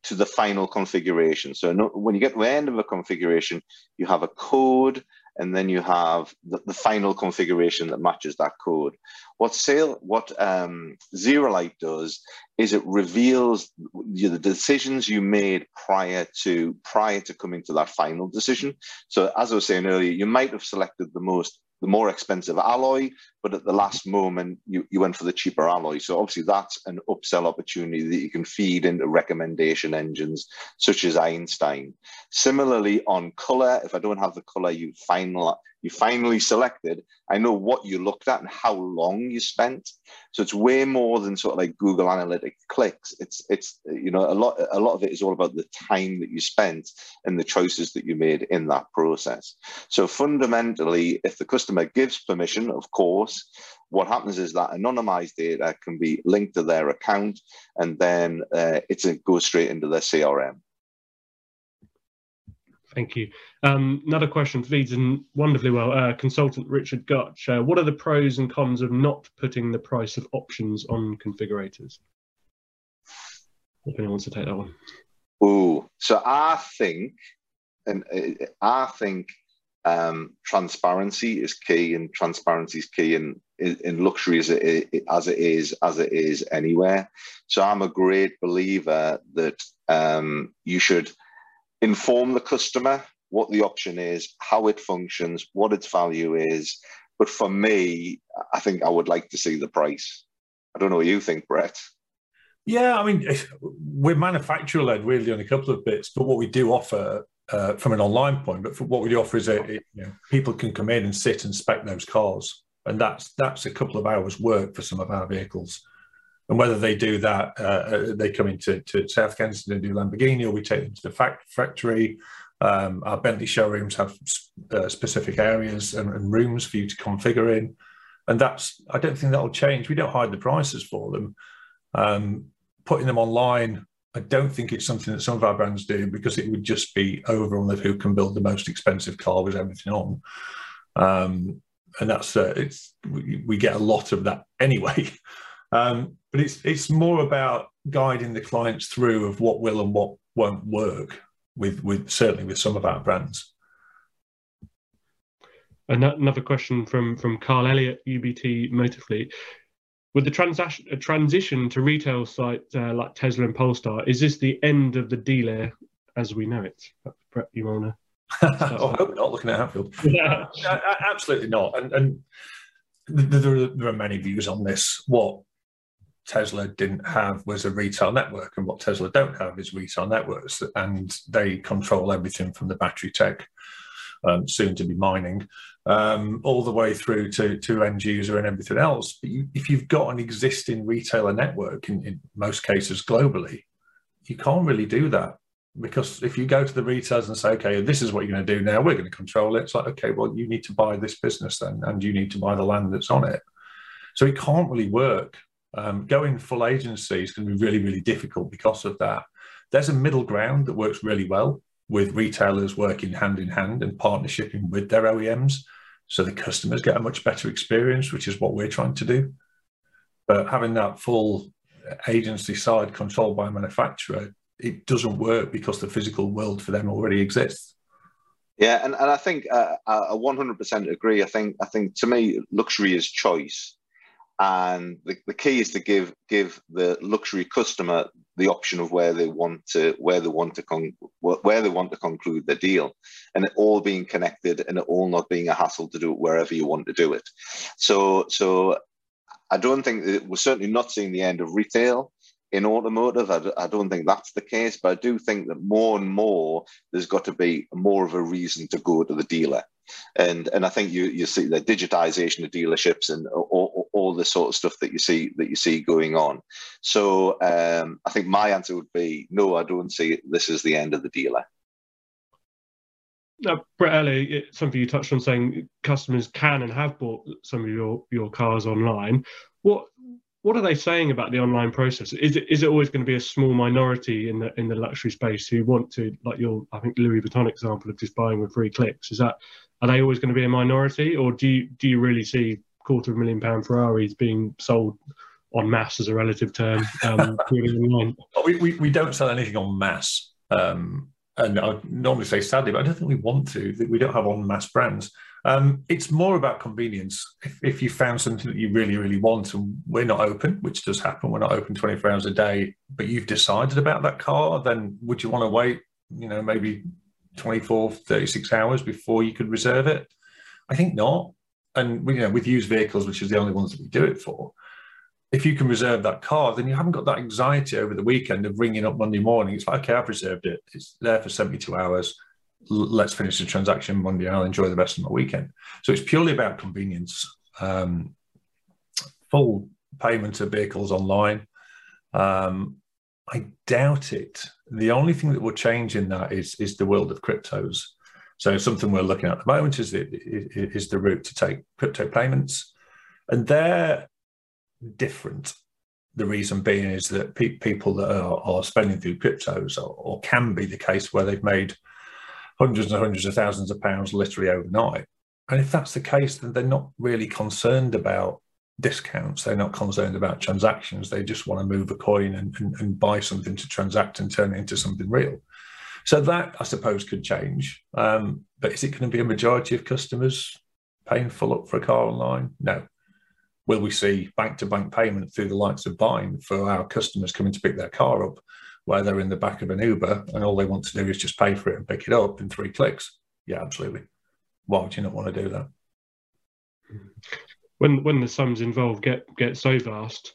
to the final configuration. So no, when you get to the end of a configuration, you have a code and then you have the, the final configuration that matches that code. What sale, what um, ZeroLight does is it reveals the decisions you made prior to prior to coming to that final decision. So as I was saying earlier, you might have selected the most the more expensive alloy, but at the last moment you, you went for the cheaper alloy. So obviously that's an upsell opportunity that you can feed into recommendation engines such as Einstein. Similarly on color, if I don't have the color you final you finally selected, I know what you looked at and how long you spent. So it's way more than sort of like Google Analytic clicks. It's it's you know a lot a lot of it is all about the time that you spent and the choices that you made in that process. So fundamentally, if the customer gives permission, of course, what happens is that anonymized data can be linked to their account and then uh, it goes straight into their CRM. Thank you. Um, another question feeds in wonderfully well. Uh, consultant Richard Gotch, uh, what are the pros and cons of not putting the price of options on configurators? If anyone wants to take that one. Oh, so I think, and uh, I think um, transparency is key, and transparency is key in in luxury as it, as it is as it is anywhere. So I'm a great believer that um, you should inform the customer what the option is, how it functions, what its value is. But for me, I think I would like to see the price. I don't know what you think, Brett. Yeah, I mean, we're manufacturer led really on a couple of bits, but what we do offer uh, from an online point, but what we offer is that you know, people can come in and sit and spec those cars, and that's that's a couple of hours work for some of our vehicles. And whether they do that, uh, uh they come into to South Kensington and do Lamborghini, or we take them to the factory. Um, our Bentley showrooms have uh, specific areas and, and, rooms for you to configure in, and that's I don't think that'll change. We don't hide the prices for them. Um, putting them online, I don't think it's something that some of our brands do because it would just be over on the who can build the most expensive car with everything on. Um, and that's uh, it's we, we, get a lot of that anyway. Um, but it's it's more about guiding the clients through of what will and what won't work with with certainly with some of our brands. Another question from from Carl Elliott, UBT Motorfleet. With the transaction transition to retail sites uh, like Tesla and Polestar, is this the end of the dealer as we know it? Brett, you want to oh, I hope not looking at Hatfield. Yeah. Uh, absolutely not. And, and there, are, there are many views on this. What Tesla didn't have was a retail network, and what Tesla don't have is retail networks, and they control everything from the battery tech, um, soon to be mining, um, all the way through to, to end user and everything else. But you, if you've got an existing retailer network, in, in most cases globally, you can't really do that because if you go to the retailers and say, okay, this is what you're going to do now, we're going to control it. It's like, okay, well, you need to buy this business then, and you need to buy the land that's on it. So it can't really work. Um, going full agency is going to be really, really difficult because of that. There's a middle ground that works really well with retailers working hand in hand and partnershiping with their OEMs. So the customers get a much better experience, which is what we're trying to do. But having that full agency side controlled by a manufacturer it doesn't work because the physical world for them already exists. Yeah, and, and I think uh, I 100% agree. I think I think to me, luxury is choice, and the, the key is to give give the luxury customer the option of where they want to where they want to con- where they want to conclude the deal, and it all being connected and it all not being a hassle to do it wherever you want to do it. So so I don't think we're certainly not seeing the end of retail in automotive. I, I, don't think that's the case, but I do think that more and more there's got to be more of a reason to go to the dealer. And and I think you you see the digitization of dealerships and all, all the sort of stuff that you see that you see going on. So um, I think my answer would be no. I don't see this as the end of the dealer. Now, Brett Ellie, something you touched on saying customers can and have bought some of your, your cars online. What what are they saying about the online process? Is it is it always going to be a small minority in the in the luxury space who want to like your I think Louis Vuitton example of just buying with three clicks? Is that are they always going to be a minority, or do you do you really see quarter of a million pound Ferraris being sold on mass as a relative term? Um, we, we we don't sell anything on mass. Um, and I normally say sadly, but I don't think we want to. We don't have on mass brands. Um, it's more about convenience. If, if, you found something that you really, really want, and we're not open, which does happen, we're not open 24 hours a day, but you've decided about that car, then would you want to wait, you know, maybe 24, 36 hours before you could reserve it? I think not. And you know, with used vehicles, which is the only ones that we do it for, if you can reserve that car, then you haven't got that anxiety over the weekend of ringing up Monday morning. It's like, okay, I've reserved it. It's there for 72 hours let's finish the transaction Monday and I'll enjoy the rest of my weekend. So it's purely about convenience. Um, full payment of vehicles online. Um, I doubt it. The only thing that will change in that is is the world of cryptos. So something we're looking at at the moment is the, is the route to take crypto payments, and they're different. The reason being is that pe- people that are, are, spending through cryptos, or, or, can be the case where they've made hundreds and hundreds of thousands of pounds literally overnight. And if that's the case, then they're not really concerned about discounts. They're not concerned about transactions. They just want to move a coin and, and, and buy something to transact and turn it into something real. So that I suppose could change. Um, but is it going to be a majority of customers paying full up for a car online? No. Will we see bank to bank payment through the likes of Payvyne for our customers coming to pick their car up? where they're in the back of an Uber and all they want to do is just pay for it and pick it up in three clicks. Yeah, absolutely. Why would you not want to do that? When when the sums involved get get so vast,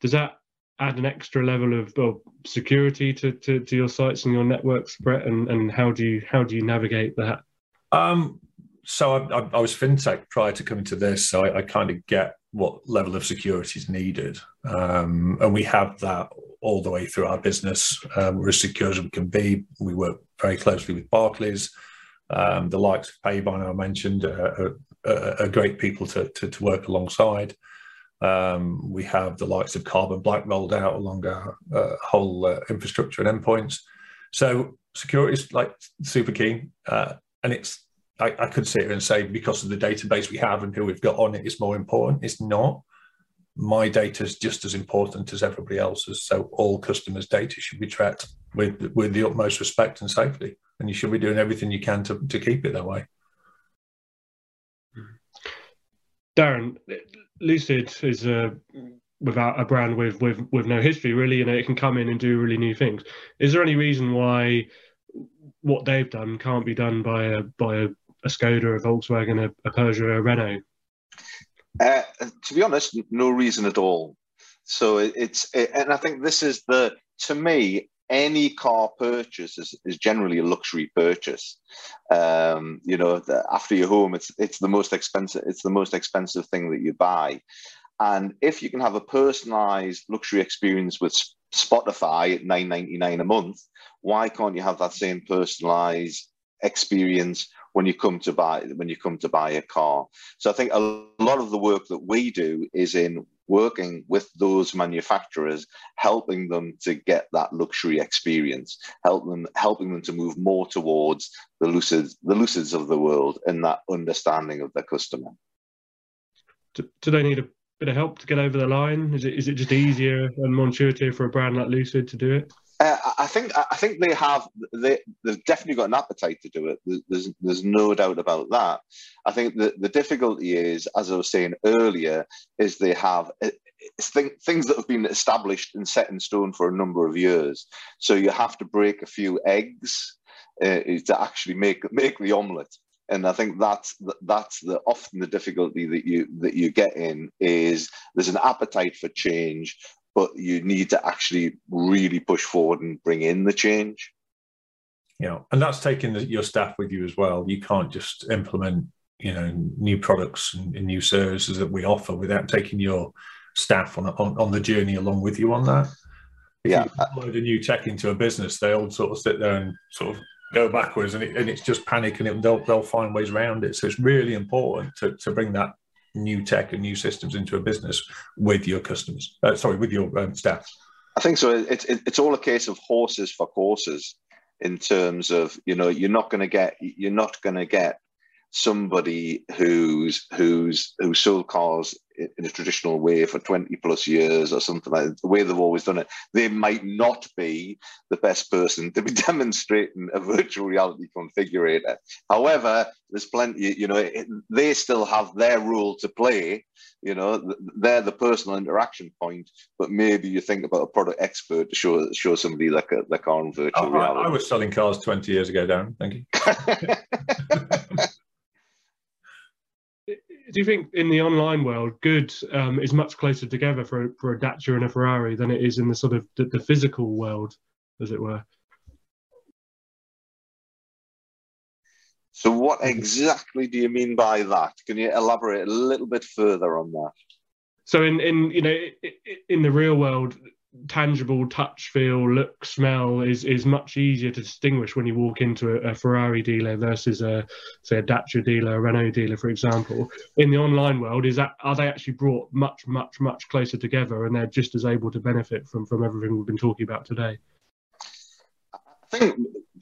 does that add an extra level of, of security to, to, to, your sites and your networks, Brett? And, and how do you how do you navigate that? Um, so I, I, I, was fintech prior to coming to this, so I, I kind of get what level of security is needed. Um, and we have that all the way through our business. Um, we're as secure as we can be. We work very closely with Barclays. Um, the likes of Payvyne I mentioned are, are, are great people to, to, to, work alongside. Um, we have the likes of Carbon Black rolled out along our uh, whole uh, infrastructure and endpoints. So security is like super key. Uh, and it's I, I, could sit here and say because of the database we have and who we've got on it, it's more important. It's not. My data is just as important as everybody else's. So all customers' data should be tracked with with the utmost respect and safety, and you should be doing everything you can to, to keep it that way. Darren, Lucid is a without a brand with with with no history really you know it can come in and do really new things is there any reason why what they've done can't be done by a by a a Skoda, a Volkswagen, a, a Peugeot, a Renault? Uh, to be honest, no reason at all. So it, it's, it, and I think this is the, to me, any car purchase is, is generally a luxury purchase. Um, you know, the, after your home, it's it's the most expensive. It's the most expensive thing that you buy. And if you can have a personalized luxury experience with Spotify at nine ninety nine a month, why can't you have that same personalized experience when you come to buy when you come to buy a car. So I think a lot of the work that we do is in working with those manufacturers, helping them to get that luxury experience, help them helping them to move more towards the lucids, the lucids of the world and that understanding of the customer. Do, do they need a bit of help to get over the line? Is it is it just easier and more intuitive for a brand like Lucid to do it? Uh, I think I think they have they they've definitely got an appetite to do it. There's there's no doubt about that. I think the the difficulty is, as I was saying earlier, is they have uh, things that have been established and set in stone for a number of years. So you have to break a few eggs uh, to actually make make the omelette. And I think that's that's the often the difficulty that you that you get in is there's an appetite for change, but you need to actually really push forward and bring in the change. Yeah, and that's taking the, your staff with you as well. You can't just implement, you know, new products and, and new services that we offer without taking your staff on, on, on the journey along with you on that. If yeah, you load a new tech into a business, they all sort of sit there and sort of go backwards, and, it, and it's just panic, and it, they'll they'll find ways around it. So it's really important to to bring that new tech and new systems into a business with your customers. Uh, sorry, with your um, staff. I think so. It's it, it's all a case of horses for courses in terms of you know you're not going to get you're not going to get somebody who's who's who sold cars in a traditional way for 20 plus years or something like that, the way they've always done it, they might not be the best person to be demonstrating a virtual reality configurator. However, there's plenty, you know, they still have their role to play. You know, they're the personal interaction point, but maybe you think about a product expert to show show somebody like a, the car in virtual oh, reality. I, I was selling cars 20 years ago, Darren. Thank you. do you think in the online world, good um, is much closer together for for a Dacia and a Ferrari than it is in the sort of the, the physical world, as it were? So, what exactly do you mean by that? Can you elaborate a little bit further on that? So, in in you know, in the real world, tangible touch feel look smell is is much easier to distinguish when you walk into a, a, ferrari dealer versus a say a dacia dealer a renault dealer for example. In the online world is that are they actually brought much much much closer together and they're just as able to benefit from from everything we've been talking about today? I think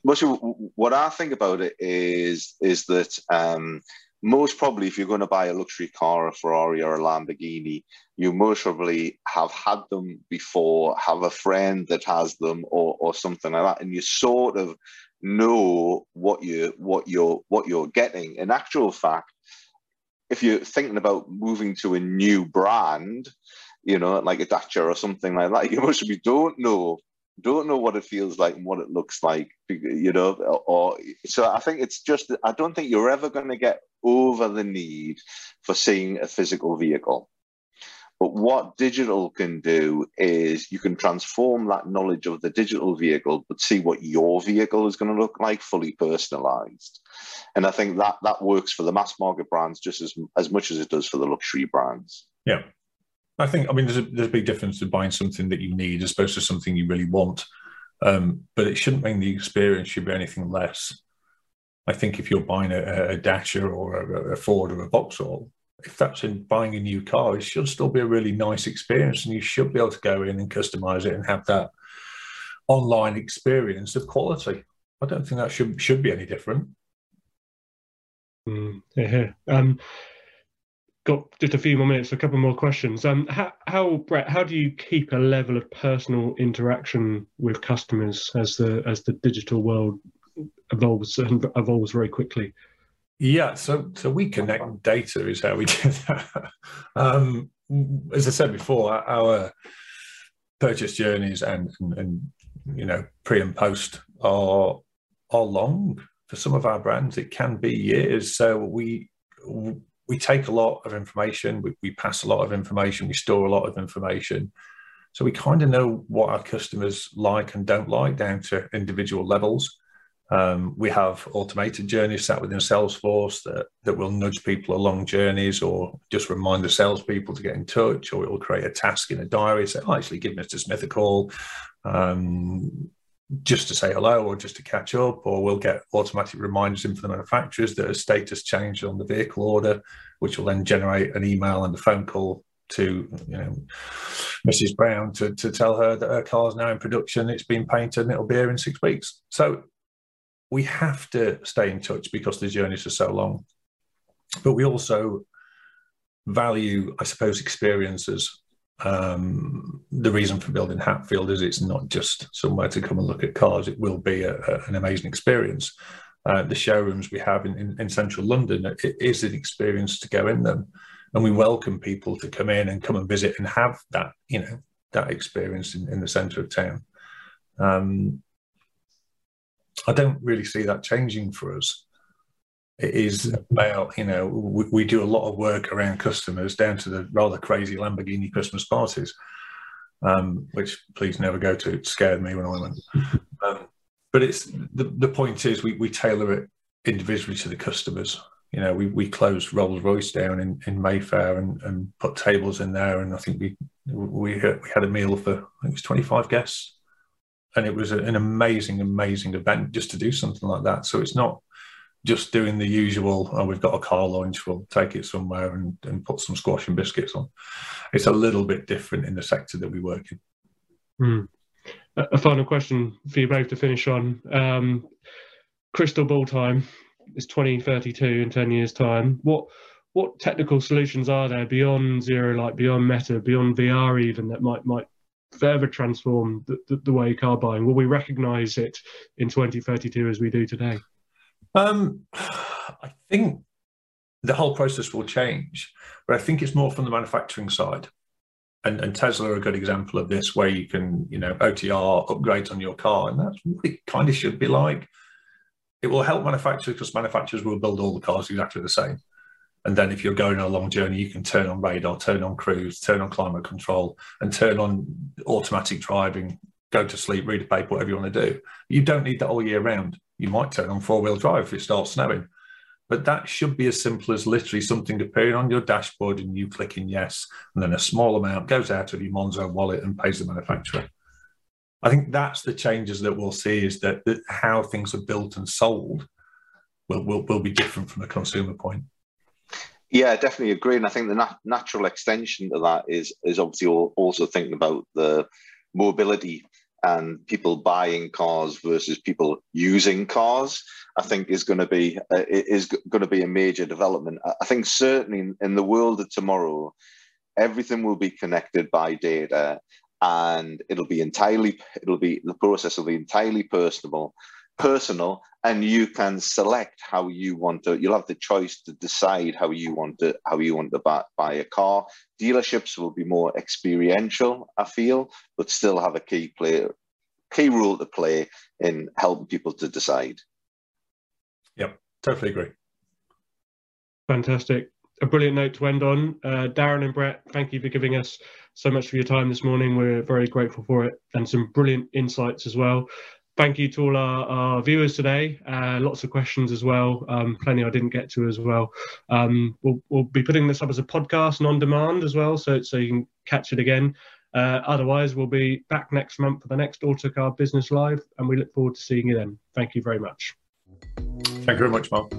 what i think about it is is that um most probably if you're going to buy a luxury car, a Ferrari or a Lamborghini, you most probably have had them before, have a friend that has them or, or something like that. And you sort of know what you what you're what you're getting. In actual fact, if you're thinking about moving to a new brand, you know, like a Dacia or something like that, you most probably don't know don't know what it feels like and what it looks like, you know, or so I think it's just I don't think you're ever going to get over the need for seeing a physical vehicle. But what digital can do is you can transform that knowledge of the digital vehicle, but see what your vehicle is going to look like, fully personalized. And I think that that works for the mass market brands just as as much as it does for the luxury brands. Yeah, I think I mean there's a there's a big difference to buying something that you need as opposed to something you really want. Um, but it shouldn't mean the experience should be anything less. I think if you're buying a, a Dacia or a, a, Ford or a Vauxhall, if that's in buying a new car, it should still be a really nice experience, and you should be able to go in and customize it and have that online experience of quality. I don't think that should should be any different. Mm, yeah. Um, got just a few more minutes, a couple more questions. Um, how, how, Brett, how do you keep a level of personal interaction with customers as the as the digital world evolves and evolves very quickly? Yeah, so so we connect data is how we do that. um, as I said before, our purchase journeys and, and, and you know pre and post are are long for some of our brands. It can be years. So we we take a lot of information, we, we pass a lot of information, we store a lot of information. So we kind of know what our customers like and don't like down to individual levels. Um, we have automated journeys sat within Salesforce that, that will nudge people along journeys or just remind the salespeople to get in touch, or it will create a task in a diary. Say, oh, actually, give Mr. Smith a call. Um, just to say hello or just to catch up, or we'll get automatic reminders in from the manufacturers that a status changed on the vehicle order, which will then generate an email and a phone call to you know Mrs. Brown to, to tell her that her car is now in production, it's been painted, and it'll be here in six weeks. So we have to stay in touch because the journeys are so long. But we also value, I suppose, experiences um, the reason for building Hatfield is it's not just somewhere to come and look at cars. It will be a, a, an amazing experience. Uh, the showrooms we have in, in, in, central London, it is an experience to go in them. And we welcome people to come in and come and visit and have that, you know, that experience in, in the centre of town. Um, I don't really see that changing for us. It is about, you know, we, we, do a lot of work around customers down to the rather crazy Lamborghini Christmas parties, um, which please never go to. It scared me when I went. Um, but it's the, the point is we, we tailor it individually to the customers. You know, we, we closed Rolls Royce down in, in Mayfair and, and put tables in there. And I think we, we, we had a meal for, I think it was 25 guests. And it was an amazing, amazing event just to do something like that. So it's not, just doing the usual, oh, we've got a car launch, we'll take it somewhere and, and put some squash and biscuits on. It's a little bit different in the sector that we work in. Mm. A final question for you both to finish on. Um, crystal ball time is 2032 in 10 years' time. What what technical solutions are there beyond ZeroLight, beyond meta, beyond VR even that might might further transform the, the, the way car buying? Will we recognise it in 2032 as we do today? Um, I think the whole process will change, but I think it's more from the manufacturing side. And, and Tesla are a good example of this, where you can, you know, OTR upgrades on your car, and that's what it kind of should be like. It will help manufacturers because manufacturers will build all the cars exactly the same. And then if you're going on a long journey, you can turn on radar, turn on cruise, turn on climate control, and turn on automatic driving, go to sleep, read a paper, whatever you want to do. You don't need that all year round you might turn on four wheel drive if it starts snowing. But that should be as simple as literally something appearing on your dashboard and you clicking yes, and then a small amount goes out of your Monzo wallet and pays the manufacturer. I think that's the changes that we'll see is that, that how things are built and sold will, will, will be different from a consumer point. Yeah, I definitely agree. And I think the nat- natural extension to that is is obviously also thinking about the mobility and people buying cars versus people using cars, I think is going to be uh, is going to be a major development. I think certainly in, in the world of tomorrow, everything will be connected by data, and it'll be entirely it'll be the process will be entirely personable, personal, and you can select how you want to you'll have the choice to decide how you want to how you want to buy, buy a car dealerships will be more experiential i feel but still have a key player key role to play in helping people to decide yep totally agree fantastic a brilliant note to end on. Uh, Darren and Brett, thank you for giving us so much for your time this morning. We're very grateful for it and some brilliant insights as well. Thank you to all our, our viewers today. Uh, lots of questions as well. Um, plenty I didn't get to as well. Um, we'll, we'll, be putting this up as a podcast and on demand as well, so so you can catch it again. Uh, otherwise, we'll be back next month for the next Autocar Business Live, and we look forward to seeing you then. Thank you very much. Thank you very much, Mark.